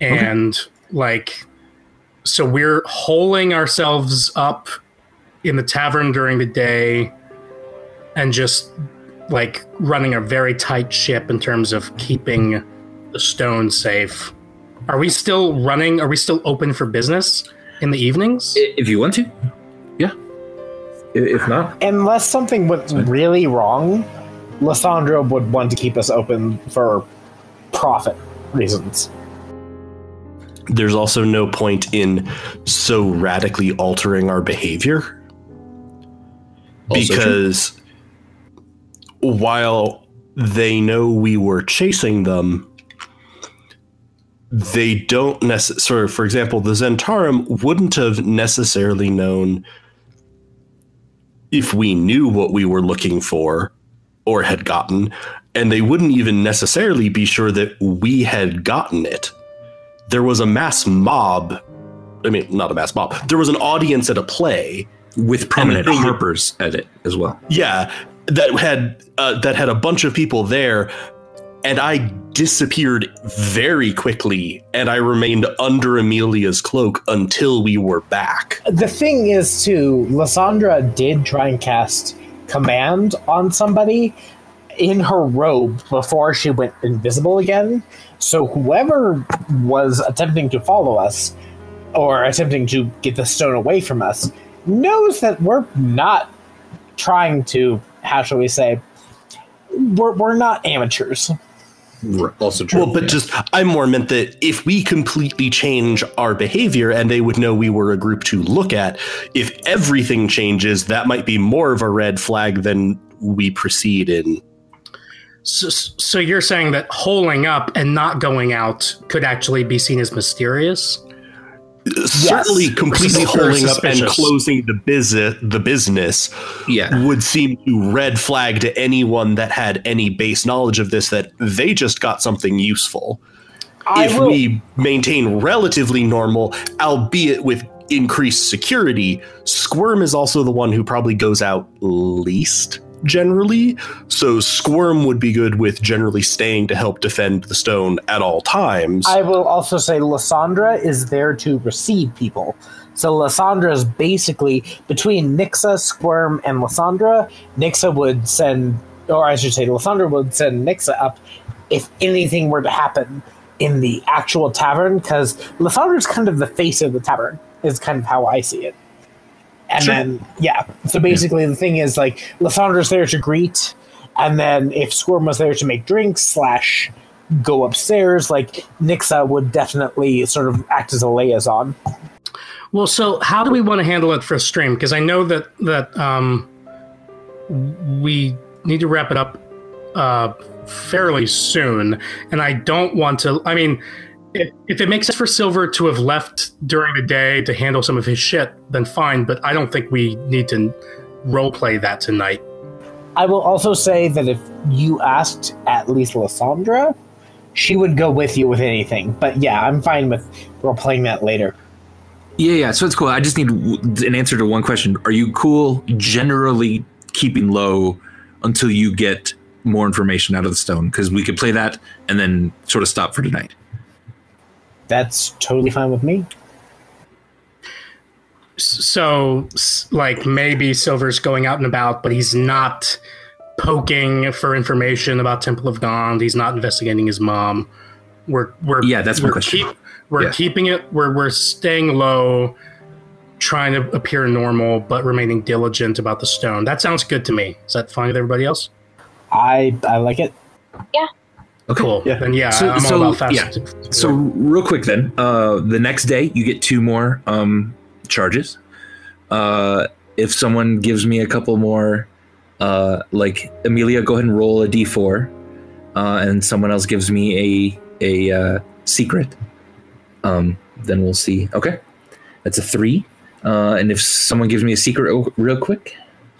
And like so we're holing ourselves up in the tavern during the day and just like running a very tight ship in terms of keeping the stone safe. Are we still running? Are we still open for business in the evenings?
If you want to, yeah. If not,
unless something went really wrong, Lysandra would want to keep us open for profit reasons.
There's also no point in so radically altering our behavior
Also true.
because while they know we were chasing them, they don't necessarily. For example, the Zhentarim wouldn't have necessarily known if we knew what we were looking for or had gotten, and they wouldn't even necessarily be sure that we had gotten it. There was a mass mob. I mean, not a mass mob. There was an audience at a play
with prominent
thing-
harpers at it as well.
yeah, that had uh, that had a bunch of people there, and I disappeared very quickly, and I remained under Amelia's cloak until we were back.
The thing is, too, Lysandra did try and cast command on somebody in her robe before she went invisible again. So whoever was attempting to follow us or attempting to get the stone away from us knows that we're not trying to, how shall we say, we're, we're not amateurs.
Also true.
Well, but just I more meant that if we completely change our behavior and they would know we were a group to look at, if everything changes, that might be more of a red flag than we proceed in.
So, so you're saying that holing up and not going out could actually be seen as mysterious?
Certainly, completely
Or
holding up and closing the business, the business
yeah.
would seem to red flag to anyone that had any base knowledge of this that they just got something useful.
I
if
will-
we maintain relatively normal, albeit with increased security, Squirm is also the one who probably goes out least generally. So Squirm would be good with generally staying to help defend the stone at all times.
I will also say Lysandra is there to receive people. So Lysandra is basically between Nixa, Squirm, and Lysandra. Nixa would send, or I should say, Lysandra would send Nixa up if anything were to happen in the actual tavern, because Lysandra's kind of the face of the tavern, is kind of how I see it. And
Sure.
then, yeah. So basically, the thing is, like, Lysandra's there to greet, and then if Squirm was there to make drinks slash go upstairs, like Nixa would definitely sort of act as a liaison.
Well, so how do we want to handle it for a stream? Because I know that that um, we need to wrap it up uh, fairly soon, and I don't want to. I mean, if, if it makes sense for Silver to have left during the day to handle some of his shit, then fine. But I don't think we need to role play that tonight.
I will also say that if you asked at least Lysandra, she would go with you with anything. But yeah, I'm fine with role playing that later.
Yeah, yeah. So it's cool. I just need an answer to one question. Are you cool generally keeping low until you get more information out of the stone? Because we could play that and then sort of stop for tonight.
That's totally fine with me.
So, like, maybe Silver's going out and about, but he's not poking for information about Temple of Gond. He's not investigating his mom. We're we're
Yeah, that's my
we're
question.
Keep, we're
Yeah.
keeping it. We're we're staying low, trying to appear normal, but remaining diligent about the stone. That sounds good to me. Is that fine with everybody else?
I I like it.
Okay.
Cool.
Yeah.
Then yeah,
So-
I'm
so,
all about
yeah.
fast.
So real quick then, uh, the next day you get two more um, charges. Uh, if someone gives me a couple more, uh, like Amelia, go ahead and roll a d4, uh, and someone else gives me a a uh, secret. Um, then we'll see. Okay, that's a three. Uh, and if someone gives me a secret real, real quick,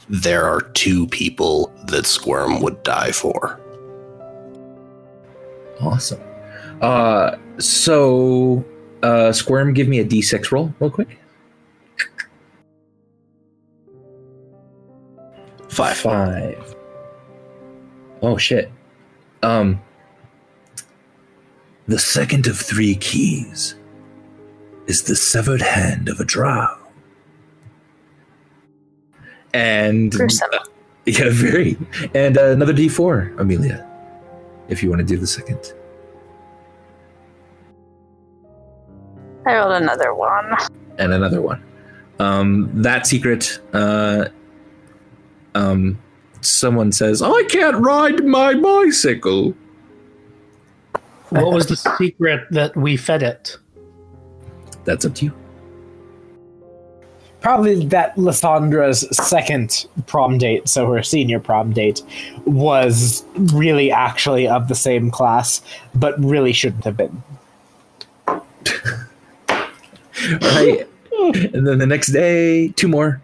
There are two people that Squirm would die for.
Awesome. Uh, so uh, Squirm, give me a d6 roll real quick.
Five.
Five. Oh shit. Um the second of three keys is the severed hand of a drow. And
Gruesome.
uh, yeah, very. And uh, another D4, Amelia, if you want to do the second.
I rolled another one.
and another one. Um, that secret, uh, um, someone says, I can't ride my bicycle.
What was the secret that we fed it?
That's up to you.
Probably that Lysandra's second prom date, so her senior prom date, was really actually of the same class, but really shouldn't have been.
Right. and then the next day, two more.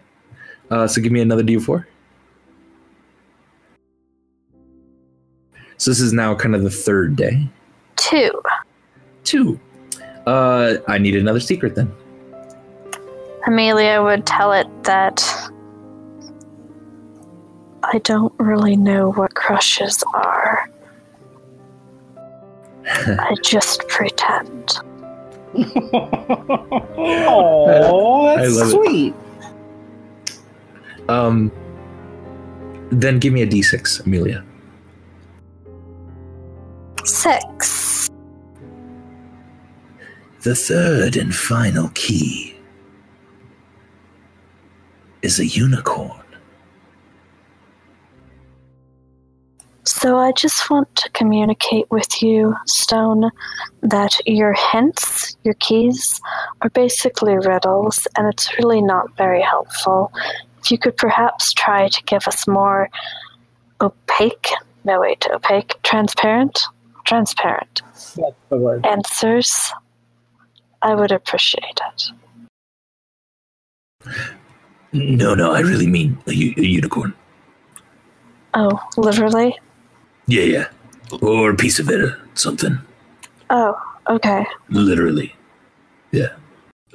Uh, so give me another D4. So this is now kind of the third day.
Two.
Two. Uh, I need another secret then.
Amelia would tell it that I don't really know what crushes are. I just pretend.
Oh,
I
that's
love it.
sweet.
Um, then give me a D6, Amelia.
Six.
The third and final key is a unicorn.
So I just want to communicate with you, Stone, that your hints, your keys, are basically riddles, and it's really not very helpful. If you could perhaps try to give us more opaque, no wait, opaque, transparent, transparent
That's the word.
answers, I would appreciate it.
No, no, I really mean a, u- a unicorn.
Oh, literally?
Yeah, yeah. Or a piece of it, or something.
Oh, okay.
Literally. Yeah.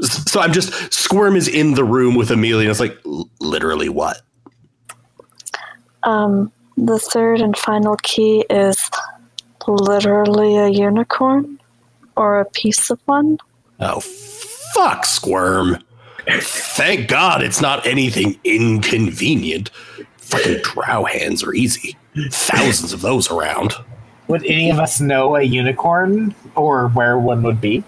So I'm just Squirm is in the room with Amelia. And it's like literally what?
Um, the third and final key is literally a unicorn or a piece of one.
Oh fuck, Squirm. Thank God it's not anything inconvenient. Fucking drow hands are easy. Thousands of those around.
Would any of us know a unicorn or where one would be?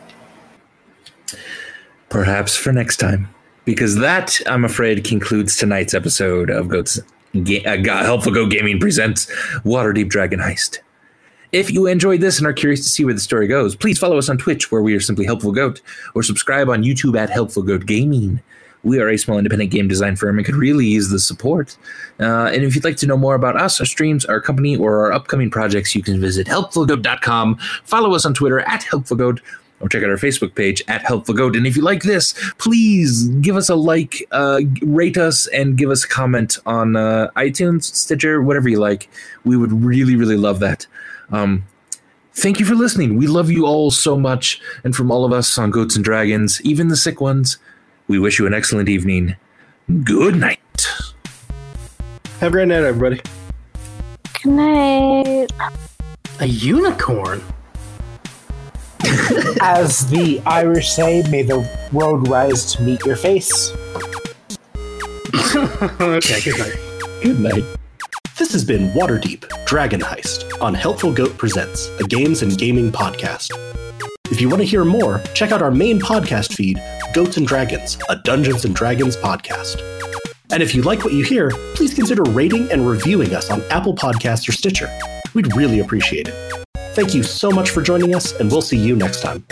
Perhaps for next time. Because that, I'm afraid, concludes tonight's episode of Goats Ga- uh, Helpful Goat Gaming presents Waterdeep Dragon Heist. If you enjoyed this and are curious to see where the story goes, please follow us on Twitch, where we are simply Helpful Goat, or subscribe on YouTube at Helpful Goat Gaming. We are a small independent game design firm and could really use the support. Uh, and if you'd like to know more about us, our streams, our company, or our upcoming projects, you can visit helpfulgoat.com. Follow us on Twitter at helpfulgoat, or check out our Facebook page at Helpful Goat. And if you like this, please give us a like, uh, rate us, and give us a comment on uh, iTunes, Stitcher, whatever you like. We would really, really love that. Um, thank you for listening. We love you all so much. And from all of us on Goats and Dragons, even the sick ones, we wish you an excellent evening. Good night.
Have a great night, everybody.
Good night.
A unicorn?
As the Irish say, may the road rise to meet your face.
okay, good night.
Good night.
This has been Waterdeep Dragon Heist on Helpful Goat Presents, a games and gaming podcast. If you want to hear more, check out our main podcast feed, Goats and Dragons, a Dungeons and Dragons podcast. And if you like what you hear, please consider rating and reviewing us on Apple Podcasts or Stitcher. We'd really appreciate it. Thank you so much for joining us, and we'll see you next time.